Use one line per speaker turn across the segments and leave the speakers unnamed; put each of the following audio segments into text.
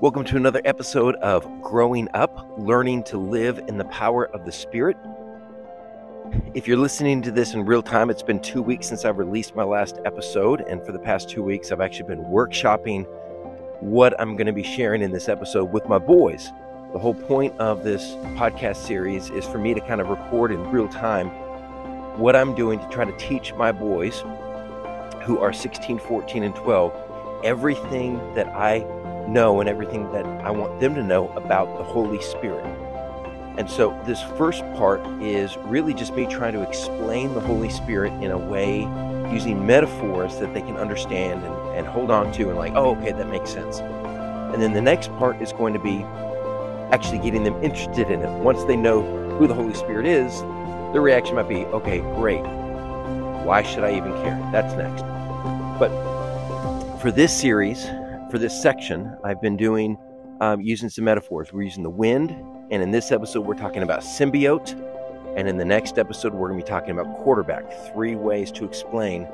Welcome to another episode of Growing Up, Learning to Live in the Power of the Spirit. If you're listening to this in real time, it's been two weeks since I've released my last episode. And for the past two weeks, I've actually been workshopping what I'm going to be sharing in this episode with my boys. The whole point of this podcast series is for me to kind of record in real time what I'm doing to try to teach my boys who are 16, 14, and 12 everything that I know and everything that I want them to know about the Holy Spirit. And so, this first part is really just me trying to explain the Holy Spirit in a way using metaphors that they can understand and, and hold on to, and like, oh, okay, that makes sense. And then the next part is going to be actually getting them interested in it. Once they know who the Holy Spirit is, their reaction might be, okay, great. Why should I even care? That's next. But for this series, for this section, I've been doing um, using some metaphors. We're using the wind, and in this episode, we're talking about symbiote. And in the next episode, we're going to be talking about quarterback. Three ways to explain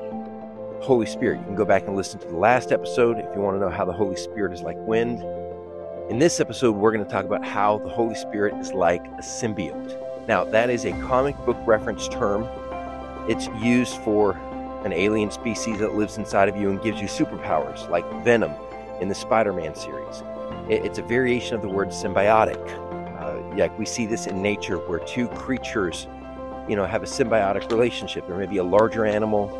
Holy Spirit. You can go back and listen to the last episode if you want to know how the Holy Spirit is like wind. In this episode, we're going to talk about how the Holy Spirit is like a symbiote. Now, that is a comic book reference term. It's used for an alien species that lives inside of you and gives you superpowers, like Venom in the Spider Man series. It's a variation of the word symbiotic. Uh, yeah, we see this in nature where two creatures, you know, have a symbiotic relationship. There may be a larger animal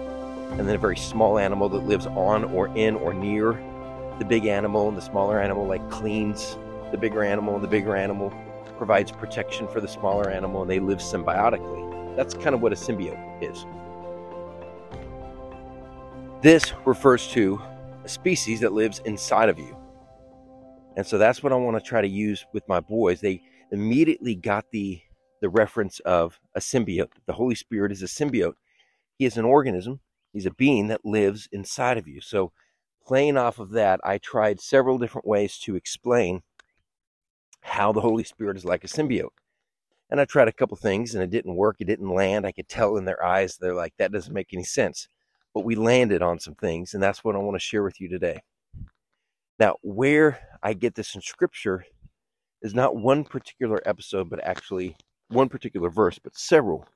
and then a very small animal that lives on or in or near the big animal, and the smaller animal like cleans the bigger animal, and the bigger animal provides protection for the smaller animal, and they live symbiotically. That's kind of what a symbiote is. This refers to species that lives inside of you. And so that's what I want to try to use with my boys. They immediately got the the reference of a symbiote. The Holy Spirit is a symbiote. He is an organism. He's a being that lives inside of you. So playing off of that, I tried several different ways to explain how the Holy Spirit is like a symbiote. And I tried a couple things and it didn't work. It didn't land. I could tell in their eyes, they're like, that doesn't make any sense but we landed on some things, and that's what I want to share with you today. Now, where I get this in scripture is not one particular episode, but actually one particular verse, but several,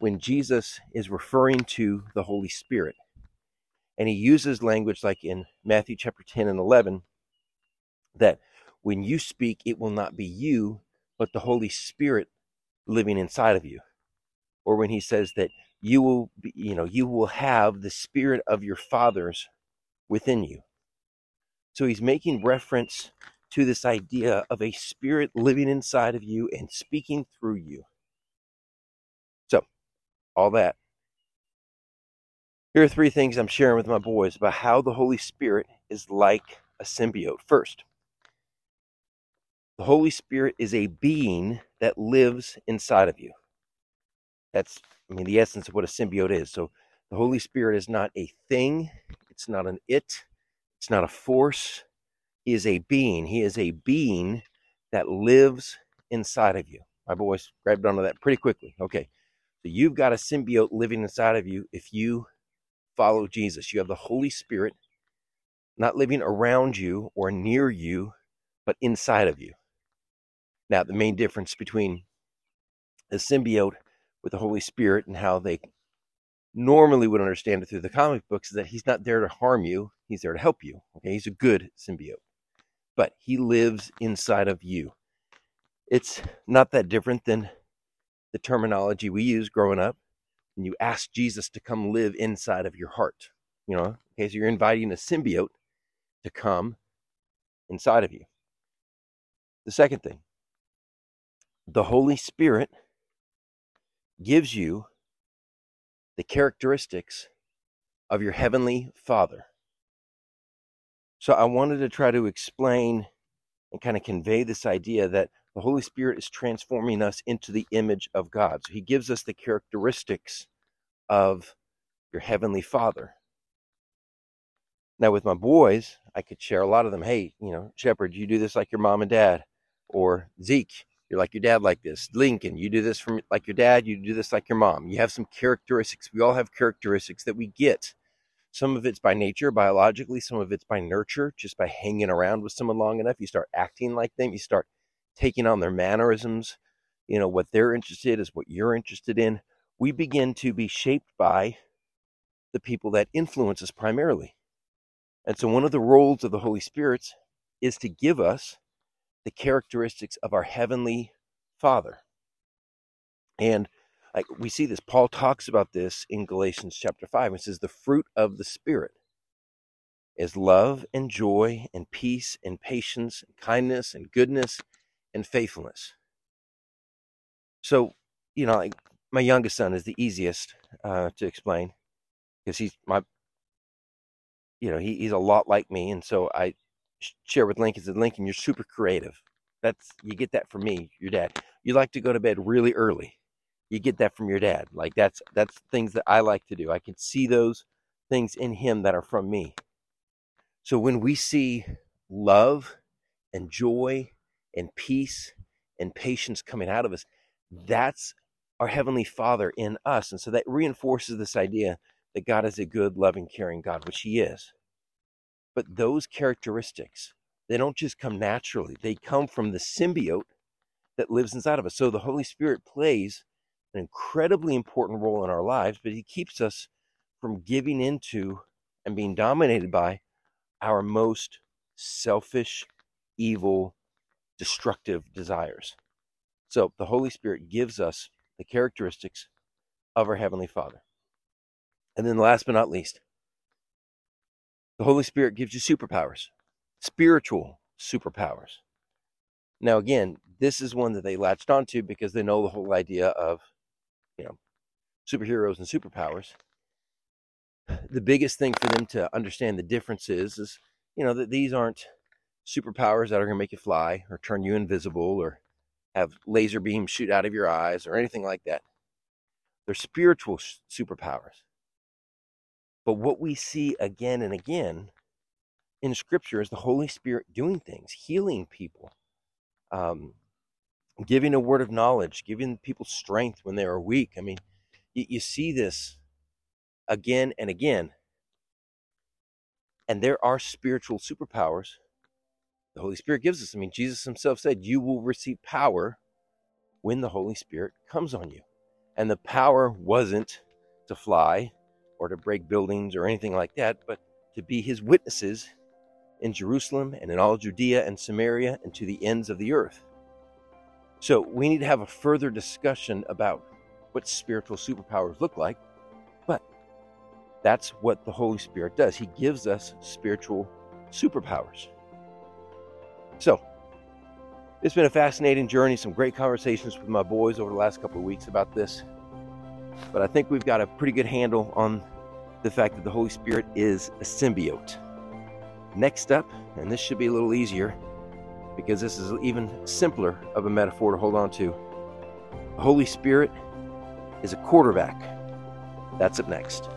when Jesus is referring to the Holy Spirit. And he uses language like in Matthew chapter 10 and 11 that when you speak, it will not be you, but the Holy Spirit living inside of you. Or when he says that you will be, you know, you will have the spirit of your fathers within you. So he's making reference to this idea of a spirit living inside of you and speaking through you. So, all that. Here are three things I'm sharing with my boys about how the Holy Spirit is like a symbiote. First, the Holy Spirit is a being that lives inside of you. That's I mean, the essence of what a symbiote is. So the Holy Spirit is not a thing, it's not an it, it's not a force. He is a being. He is a being that lives inside of you. My boys grabbed onto that pretty quickly. Okay. So you've got a symbiote living inside of you if you follow Jesus. You have the Holy Spirit not living around you or near you, but inside of you. Now, the main difference between a symbiote with the Holy Spirit and how they normally would understand it through the comic books is that he's not there to harm you, he's there to help you. Okay, he's a good symbiote. But he lives inside of you. It's not that different than the terminology we use growing up when you ask Jesus to come live inside of your heart. You know, okay, so you're inviting a symbiote to come inside of you. The second thing, the Holy Spirit gives you the characteristics of your heavenly Father. So I wanted to try to explain and kind of convey this idea that the Holy Spirit is transforming us into the image of God. So he gives us the characteristics of your heavenly Father. Now, with my boys, I could share a lot of them. Hey, you know, Shepherd, you do this like your mom and dad. Or Zeke, you're like your dad like this. Lincoln, you do this from like your dad, you do this like your mom. You have some characteristics. We all have characteristics that we get Some of it's by nature, biologically, some of it's by nurture, just by hanging around with someone long enough. You start acting like them, you start taking on their mannerisms. You know, what they're interested in is what you're interested in. We begin to be shaped by the people that influence us primarily. And so, one of the roles of the Holy Spirit is to give us the characteristics of our Heavenly Father. And like we see this, Paul talks about this in Galatians chapter 5. It says, The fruit of the Spirit is love and joy and peace and patience and kindness and goodness and faithfulness. So, you know, like my youngest son is the easiest uh, to explain because he's my, you know, he, he's a lot like me. And so I share with Lincoln, said, Lincoln, you're super creative. That's, you get that from me, your dad. You like to go to bed really early you get that from your dad. Like that's that's things that I like to do. I can see those things in him that are from me. So when we see love and joy and peace and patience coming out of us, that's our heavenly Father in us. And so that reinforces this idea that God is a good, loving, caring God, which he is. But those characteristics, they don't just come naturally. They come from the symbiote that lives inside of us. So the Holy Spirit plays an incredibly important role in our lives, but he keeps us from giving into and being dominated by our most selfish, evil, destructive desires. So the Holy Spirit gives us the characteristics of our Heavenly Father. And then last but not least, the Holy Spirit gives you superpowers, spiritual superpowers. Now, again, this is one that they latched onto because they know the whole idea of you know, superheroes and superpowers, the biggest thing for them to understand the differences is, you know, that these aren't superpowers that are going to make you fly or turn you invisible or have laser beams shoot out of your eyes or anything like that. They're spiritual superpowers. But what we see again and again in Scripture is the Holy Spirit doing things, healing people, um, giving a word of knowledge, giving people strength when they are weak. I mean, you, you see this again and again. And there are spiritual superpowers the Holy Spirit gives us. I mean, Jesus himself said, You will receive power when the Holy Spirit comes on you. And the power wasn't to fly or to break buildings or anything like that, but to be his witnesses in Jerusalem and in all Judea and Samaria and to the ends of the earth. So we need to have a further discussion about what spiritual superpowers look like. But that's what the Holy Spirit does. He gives us spiritual superpowers. So it's been a fascinating journey, some great conversations with my boys over the last couple of weeks about this. But I think we've got a pretty good handle on the fact that the Holy Spirit is a symbiote. Next up, and this should be a little easier, because this is even simpler of a metaphor to hold on to. The Holy Spirit is a quarterback. That's up next.